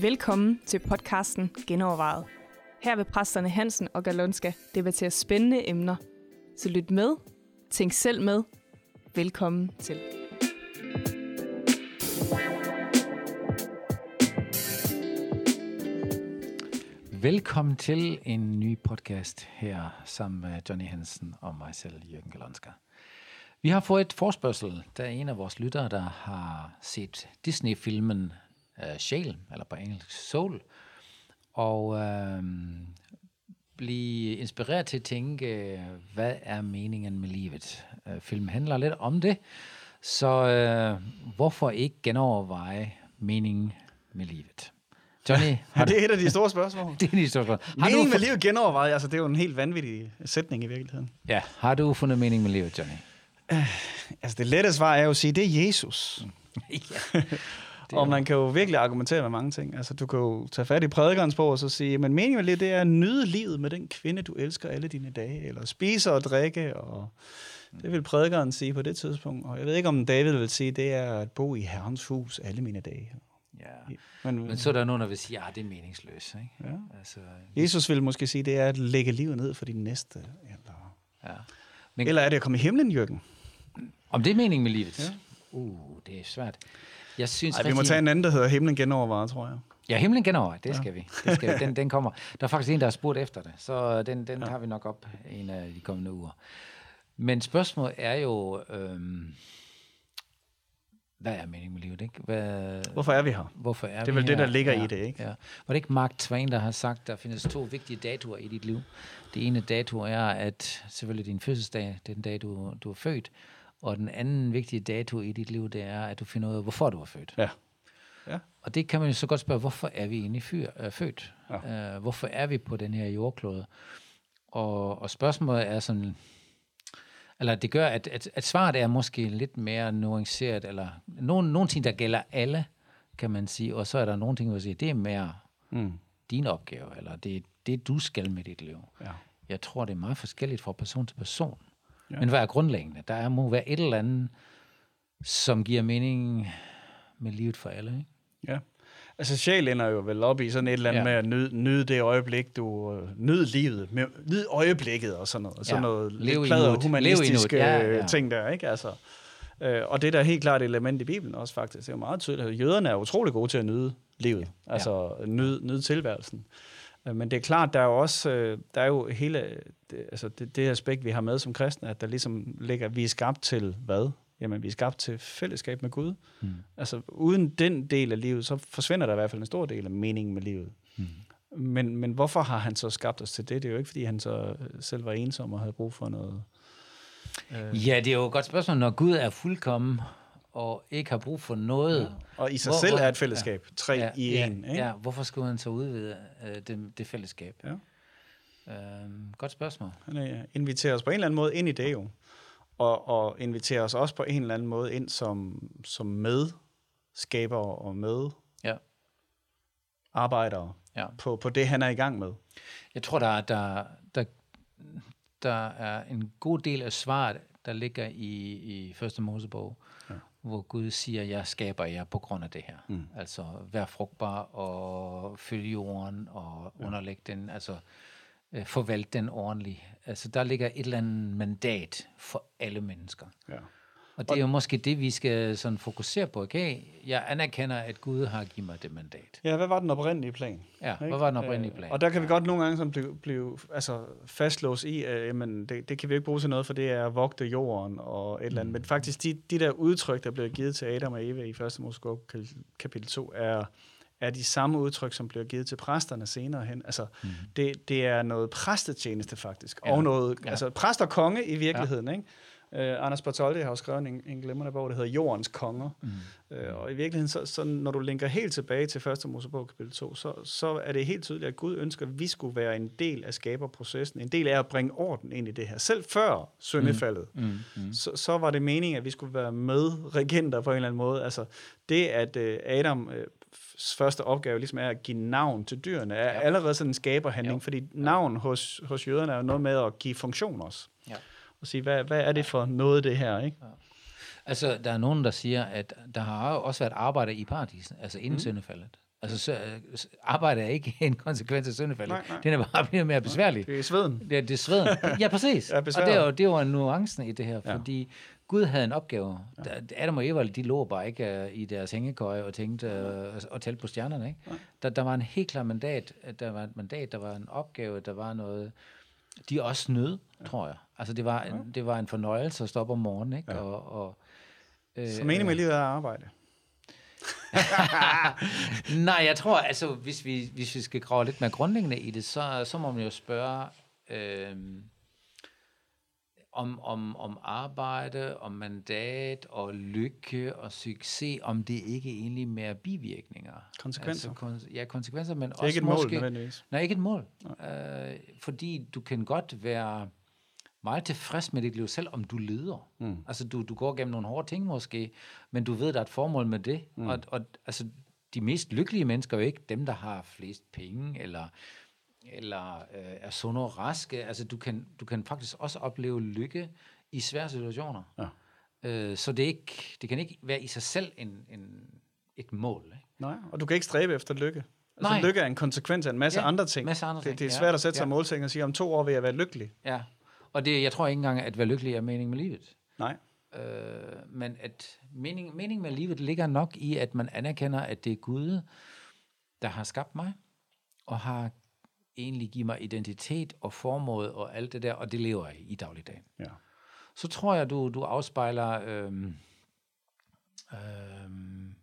Velkommen til podcasten Genovervejet. Her vil præsterne Hansen og Galonska debattere spændende emner. Så lyt med, tænk selv med. Velkommen til. Velkommen til en ny podcast her sammen med Johnny Hansen og mig selv, Jørgen Galonska. Vi har fået et forspørgsel. Der er en af vores lyttere, der har set Disney-filmen øh, uh, Shale, eller på engelsk Soul, og uh, blive inspireret til at tænke, hvad er meningen med livet? Uh, filmen handler lidt om det, så uh, hvorfor ikke genoverveje meningen med livet? Johnny, har det er et af de store spørgsmål. det er de store spørgsmål. Har meningen med livet genovervejet, altså det er jo en helt vanvittig sætning i virkeligheden. Ja, har du fundet mening med livet, Johnny? Uh, altså det lette svar er jo at sige, det er Jesus. ja. og man kan jo virkelig argumentere med mange ting. Altså, du kan jo tage fat i prædikernes bog og så sige, men meningen med det, det er at nyde livet med den kvinde, du elsker alle dine dage, eller spise og drikke, og det vil prædikeren sige på det tidspunkt. Og jeg ved ikke, om David vil sige, det er at bo i Herrens hus alle mine dage. Ja. Men, men så er der nogen, der vil sige, at ah, det er meningsløst. Ikke? Ja. Altså, Jesus vil måske sige, det er at lægge livet ned for din næste. Eller, ja. men, eller er det at komme i himlen, Jørgen? Om det er meningen med livet? Ja. Uh, det er svært. Jeg synes Ej, vi må tage en anden, der hedder Himlen genovervejet, tror jeg. Ja, Himlen genovervejet, det skal ja. vi. Det skal vi. Den, den kommer. Der er faktisk en, der har spurgt efter det, så den, den ja. har vi nok op en af de kommende uger. Men spørgsmålet er jo, øhm, hvad er meningen med livet? Ikke? Hvad, hvorfor er vi her? Hvorfor er det er vel vi det, der her? ligger ja, i det, ikke? Ja. Var det ikke Mark Twain, der har sagt, at der findes to vigtige datoer i dit liv? Det ene dato er, at selvfølgelig din fødselsdag, det er den dag, du, du er født, og den anden vigtige dato i dit liv, det er, at du finder ud af, hvorfor du er født. Ja. ja. Og det kan man jo så godt spørge, hvorfor er vi egentlig fyr, øh, født? Ja. Uh, hvorfor er vi på den her jordklode? Og, og spørgsmålet er sådan, eller det gør, at, at, at svaret er måske lidt mere nuanceret, eller nogle, nogle ting, der gælder alle, kan man sige, og så er der nogle ting, hvor siger, det er mere mm. din opgave, eller det er det, du skal med dit liv. Ja. Jeg tror, det er meget forskelligt fra person til person. Ja. Men hvad er grundlæggende? Der må være et eller andet, som giver mening med livet for alle, ikke? Ja. Altså sjæl ender jo vel op i sådan et eller andet ja. med at nyde, nyde det øjeblik, du uh, nyde livet, med, nyde øjeblikket og sådan noget. Og sådan ja. noget Lev lidt plader humanistiske ja, ja. ting der, ikke? Altså, øh, og det der er helt klart et element i Bibelen også faktisk. Det er jo meget tydeligt. Jøderne er utrolig gode til at nyde livet, altså ja. nyde, nyde tilværelsen. Øh, men det er klart, der er jo også, øh, der er jo hele, det, altså det, det aspekt, vi har med som kristne, at der ligesom ligger, vi er skabt til hvad? Jamen, vi er skabt til fællesskab med Gud. Mm. Altså, uden den del af livet, så forsvinder der i hvert fald en stor del af meningen med livet. Mm. Men, men hvorfor har han så skabt os til det? Det er jo ikke, fordi han så selv var ensom og havde brug for noget... Øh... Ja, det er jo et godt spørgsmål. Når Gud er fuldkommen, og ikke har brug for noget. Ja. Og i sig hvor, selv er et fællesskab. Ja, tre ja, i ja, en. Ikke? Ja, hvorfor skulle han så udvide øh, det, det fællesskab? Ja. Øhm, godt spørgsmål. Han øh, inviterer os på en eller anden måde ind i det jo. Og, og inviterer os også på en eller anden måde ind som, som medskaber og med ja. arbejdere ja. På, på det, han er i gang med. Jeg tror, der, der, der, der er en god del af svaret, der ligger i, i første Mosebog, ja hvor Gud siger, jeg skaber jer på grund af det her. Mm. Altså, vær frugtbar og følge jorden og ja. underlægge den, altså øh, forvalte den ordentligt. Altså, der ligger et eller andet mandat for alle mennesker. Ja. Og det er jo måske det, vi skal sådan fokusere på. Okay? Jeg anerkender, at Gud har givet mig det mandat. Ja, hvad var den oprindelige plan? Ja, ikke? hvad var den oprindelige plan? Og der kan vi godt nogle gange sådan blive, blive altså fastlåst i, at jamen, det, det kan vi ikke bruge til noget, for det er at vogte jorden og et eller andet. Mm. Men faktisk, de, de der udtryk, der bliver givet til Adam og Eva i 1. Mosebog kapitel 2, er, er de samme udtryk, som bliver givet til præsterne senere hen. Altså, mm. det, det er noget præstetjeneste faktisk, ja. og noget, ja. altså præst og konge i virkeligheden, ja. ikke? Uh, Anders Bartoldi har jo skrevet en, en glimrende bog, der hedder Jordens Konger. Mm. Uh, og i virkeligheden, så, så når du linker helt tilbage til 1. Mosebog kapitel 2, så, så er det helt tydeligt, at Gud ønsker, at vi skulle være en del af skaberprocessen. En del af at bringe orden ind i det her. Selv før syndefaldet, mm. Mm. Mm. Så, så var det meningen, at vi skulle være med regenter på en eller anden måde. Altså det, at uh, Adam uh, første opgave ligesom er at give navn til dyrene, er ja. allerede sådan en skaberhandling, ja. fordi navn hos, hos jøderne er jo noget med at give funktion også. Ja. og sige, hvad, hvad er det for noget, det her, ikke? Ja. Altså, der er nogen, der siger, at der har også været arbejde i paradiset, altså inden mm. syndefaldet. Altså, så, arbejde er ikke en konsekvens af syndefaldet. Nej, nej. Den er bare blevet mere besværlig. Det er sveden. Det er, det er sveden. Ja, præcis. ja, og det er, jo, det er jo nuancen i det her, ja. fordi Gud havde en opgave. Ja. Adam og Eva, de lå bare ikke uh, i deres hængekøje og tænkte uh, og talte på stjernerne. Ikke? Ja. Der, der var en helt klar mandat. Der var et mandat, der var en opgave, der var noget... De også nød, ja. tror jeg. Altså, det var, en, ja. det var en fornøjelse at stoppe om morgenen. Ikke? Ja. Og, og, øh, Så meningen med livet er at arbejde? Nej, jeg tror, altså, hvis vi, hvis vi skal grave lidt mere grundlæggende i det, så, så må man jo spørge, øh, om, om, om arbejde, om mandat og lykke og succes, om det ikke egentlig mere bivirkninger. Konsekvenser. Altså, kon, ja, konsekvenser, men det er også ikke et måske, mål nødvendigvis. Nej, ikke et mål. Øh, fordi du kan godt være meget tilfreds med dit liv, selv om du leder. Mm. Altså, du, du går gennem nogle hårde ting måske, men du ved, der er et formål med det. Mm. Og, og altså, de mest lykkelige mennesker er jo ikke dem, der har flest penge, eller eller øh, er sunde og raske. Altså, du kan, du kan faktisk også opleve lykke i svære situationer. Ja. Øh, så det, ikke, det kan ikke være i sig selv en, en, et mål. Ikke? Nej, og du kan ikke stræbe efter lykke. Altså, Nej. lykke er en konsekvens af en masse ja, andre ting. Masse andre det, ting. det er svært ja, at sætte sig ja. målsætning og sige, om to år vil jeg være lykkelig. Ja, og det, jeg tror ikke engang, at være lykkelig er mening med livet. Nej. Øh, men at mening, mening med livet ligger nok i, at man anerkender, at det er Gud, der har skabt mig, og har egentlig give mig identitet og formål og alt det der, og det lever jeg i dagligdagen. Ja. Så tror jeg, du, du afspejler, øhm, øhm,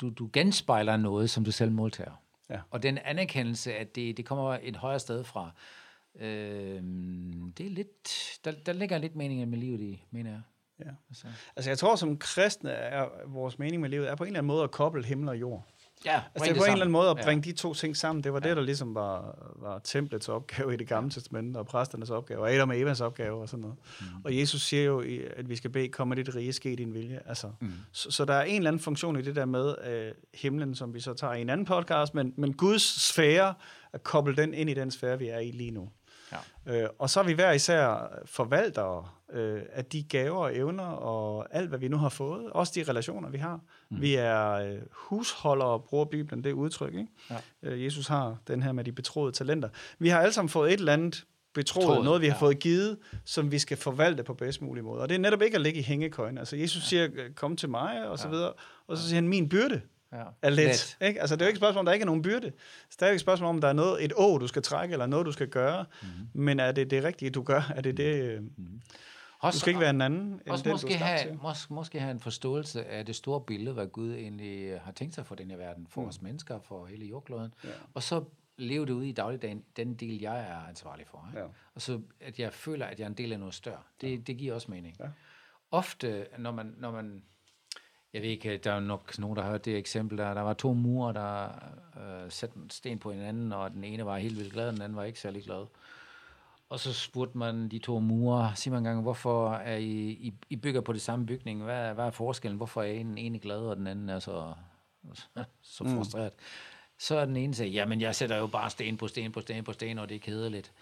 du, du genspejler noget, som du selv modtager. Ja. Og den anerkendelse, at det, det kommer et højere sted fra, øhm, det er lidt, der, der ligger lidt mening med livet i, mener jeg. Ja. Altså. altså jeg tror, som kristne er vores mening med livet, er på en eller anden måde at koble himmel og jord. Ja, altså, det på en eller anden måde at bringe ja. de to ting sammen. Det var ja. det, der ligesom var, var templets opgave i det gamle testament, og præsternes opgave, og Adam og Evas opgave og sådan noget. Mm. Og Jesus siger jo, at vi skal bede, komme dit rige, ske din vilje. Altså, mm. så, så der er en eller anden funktion i det der med uh, himlen, som vi så tager i en anden podcast, men, men Guds sfære, at koble den ind i den sfære, vi er i lige nu. Ja. Øh, og så er vi hver især forvaltere øh, af de gaver og evner og alt, hvad vi nu har fået. Også de relationer, vi har. Mm. Vi er øh, husholdere, bruger Bibelen det udtryk. Ikke? Ja. Øh, Jesus har den her med de betroede talenter. Vi har alle sammen fået et eller andet betroet, Troet, noget vi har ja. fået givet, som vi skal forvalte på bedst mulig måde. Og det er netop ikke at ligge i hængekøjen. Altså Jesus ja. siger, kom til mig, og så ja. videre. Og så siger han, min byrde ja. er let. let. Ikke? Altså, det er jo ikke et spørgsmål om, der ikke er nogen byrde. Det er ikke et spørgsmål om, der er noget, et å, du skal trække, eller noget, du skal gøre. Mm-hmm. Men er det det rigtige, du gør? Er det det... Mm-hmm. Også, du skal ikke være en anden end også den, måske, have, måske, måske have en forståelse af det store billede, hvad Gud egentlig har tænkt sig for den her verden, for mm. os mennesker, for hele jordkloden. Ja. Og så leve det ud i dagligdagen, den del, jeg er ansvarlig for. Ikke? Ja. Og så at jeg føler, at jeg er en del af noget større. Det, ja. det giver også mening. Ja. Ofte, når man, når man jeg ved ikke, der er nok nogen, der har hørt det eksempel, der, der var to murer, der øh, satte en sten på hinanden, og den ene var helt vildt glad, og den anden var ikke særlig glad. Og så spurgte man de to murer, sig mig engang, hvorfor er I, I, I bygger på det samme bygning? Hvad, hvad er forskellen? Hvorfor er en ene glad, og den anden er så, så mm. frustreret? Mm. Så er den ene sagde, jamen jeg sætter jo bare sten på sten på sten på sten, og det er kedeligt.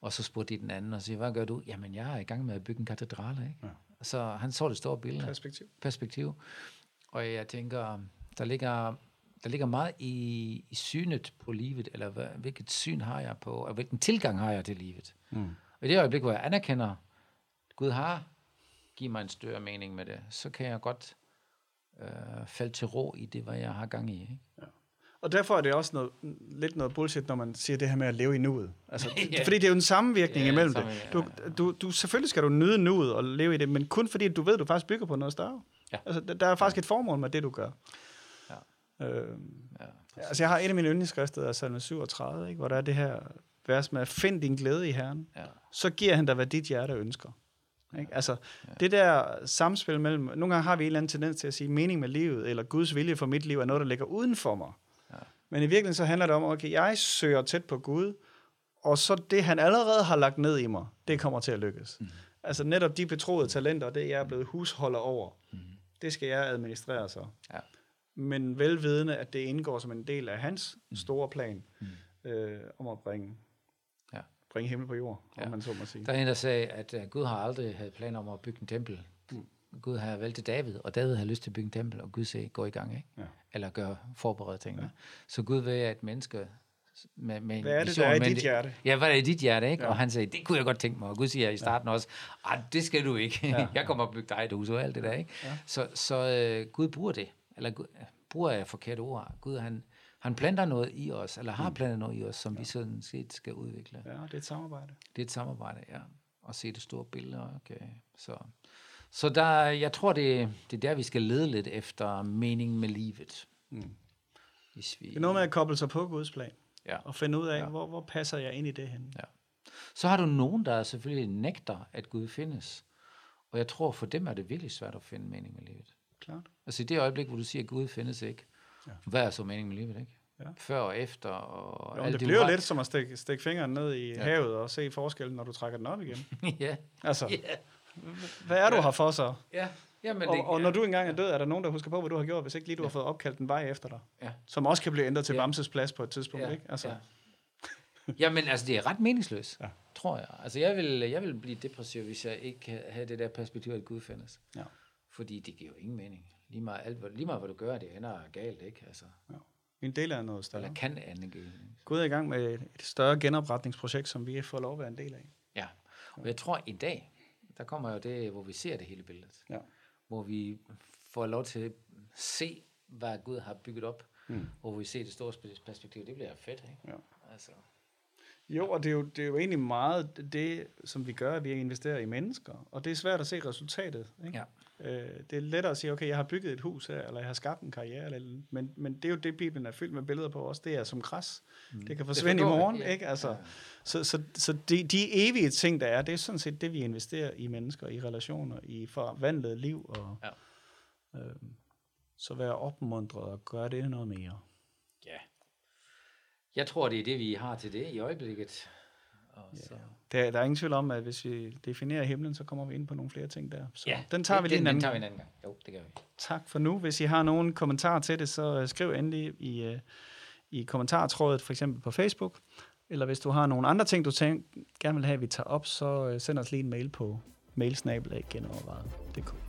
Og så spurgte de den anden og siger, hvad gør du? Jamen jeg er i gang med at bygge en katedral, ikke? Ja. Så han så det store billede. Perspektiv. Perspektiv. Og jeg tænker, der ligger, der ligger meget i, i synet på livet, eller hvad, hvilket syn har jeg på, og hvilken tilgang har jeg til livet. Mm. Og i det øjeblik, hvor jeg anerkender, Gud har givet mig en større mening med det, så kan jeg godt øh, falde til ro i det, hvad jeg har gang i. Ikke? Ja. Og derfor er det også noget, lidt noget bullshit, når man siger det her med at leve i nuet. Altså, ja. Fordi det er jo en sammenvirkning ja, imellem sammen, det. Du, du, du, selvfølgelig skal du nyde nuet og leve i det, men kun fordi du ved, at du faktisk bygger på noget større. Ja. Altså, der, der er faktisk et formål med det, du gør. Ja. Øh, ja, altså, jeg har et af mine yndlingsskrifter, af salme 37, ikke, hvor der er det her vers med, find din glæde i Herren, ja. så giver han dig, hvad dit hjerte ønsker. Ikke? Altså, ja. det der samspil mellem, nogle gange har vi en eller anden tendens til at sige, mening med livet, eller Guds vilje for mit liv, er noget, der ligger uden for mig. Ja. Men i virkeligheden så handler det om, okay, jeg søger tæt på Gud, og så det, han allerede har lagt ned i mig, det kommer til at lykkes. Mm. Altså netop de betroede talenter, det jeg er blevet husholder over, mm. Det skal jeg administrere så. Ja. Men velvidende, at det indgår som en del af hans mm. store plan mm. øh, om at bringe bringe himmel på jord, ja. om man så må sige. Der er en, der sagde, at uh, Gud har aldrig havde planer om at bygge en tempel. Mm. Gud har valgt David, og David har lyst til at bygge en tempel, og Gud siger, gå i gang, ikke? Ja. Eller gør forberedt tingene. Ja. Så Gud ved, at mennesker med, med hvad er det, der er i dit hjerte? Ja, hvad er det i dit hjerte, ikke? Ja. Og han sagde, det kunne jeg godt tænke mig. Og Gud siger i starten ja. også, det skal du ikke. Ja. jeg kommer og bygge dig et hus og alt det der, ikke? Ja. Så, så uh, Gud bruger det. Eller Gud, bruger jeg forkert ord. Gud, han, han planter noget i os, eller har mm. plantet noget i os, som ja. vi sådan set skal udvikle. Ja, det er et samarbejde. Det er et samarbejde, ja. Og se det store billede, okay. Så, så der, jeg tror, det, det er der, vi skal lede lidt efter mening med livet. Mm. Hvis vi, det er noget med at koble sig på Guds plan. Ja. Og finde ud af, ja. hvor, hvor passer jeg ind i det hen. Ja. Så har du nogen, der selvfølgelig nægter, at Gud findes. Og jeg tror, for dem er det virkelig svært at finde mening med livet. Klart. Altså i det øjeblik, hvor du siger, at Gud findes ikke, ja. hvad er så mening med livet, ikke? Ja. Før og efter. Og jo, det, bliver lidt som at stikke, stikke fingeren ned i ja. havet og se forskellen, når du trækker den op igen. ja. Altså, ja. Hvad er du ja. her for så? Ja. Jamen, og, det, og når du engang er død, er der nogen, der husker på, hvad du har gjort, hvis ikke lige du ja. har fået opkaldt en vej efter dig? Ja. Som også kan blive ændret til ja. Bamses plads på et tidspunkt, ja. ikke? Altså. Ja. Jamen, altså, det er ret meningsløst, ja. tror jeg. Altså, jeg vil, jeg vil blive depressiv, hvis jeg ikke havde det der perspektiv, at Gud findes. Ja. Fordi det giver jo ingen mening. Lige meget, alt, lige meget hvad du gør, det ender galt, ikke? Altså. Ja. En del af noget større. Eller kan ende galt. Gud er i gang med et større genopretningsprojekt, som vi får lov at være en del af. Ja, og jeg tror, i dag, der kommer jo det, hvor vi ser det hele billedet. Ja. Hvor vi får lov til at se, hvad Gud har bygget op, mm. hvor vi ser det store perspektiv. Det bliver fedt, ikke? Ja. Altså. Jo, og det er jo, det er jo egentlig meget det, som vi gør, at vi investerer i mennesker. Og det er svært at se resultatet. Ikke? Ja. Øh, det er lettere at sige, okay, jeg har bygget et hus her, eller jeg har skabt en karriere, eller, men, men det er jo det, Bibelen er fyldt med billeder på også. Det er som græs. Mm. Det kan forsvinde det i morgen. Ja. Ikke? Altså, ja. Så, så, så de, de evige ting, der er, det er sådan set det, vi investerer i mennesker, i relationer, i forvandlet liv. Og, ja. øh, så være opmuntret og gøre det noget mere. Ja. Jeg tror, det er det, vi har til det i øjeblikket. Og så. Der, der er ingen tvivl om, at hvis vi definerer himlen, så kommer vi ind på nogle flere ting der. Så ja, den tager vi lige en anden, den tager vi en anden gang. Jo, det gør vi. Tak for nu. Hvis I har nogle kommentarer til det, så øh, skriv endelig i, uh, i kommentartrådet, for eksempel på Facebook. Eller hvis du har nogle andre ting, du tænker, gerne vil have, at vi tager op, så uh, send os lige en mail på mailsnabelag.genovervejet.dk.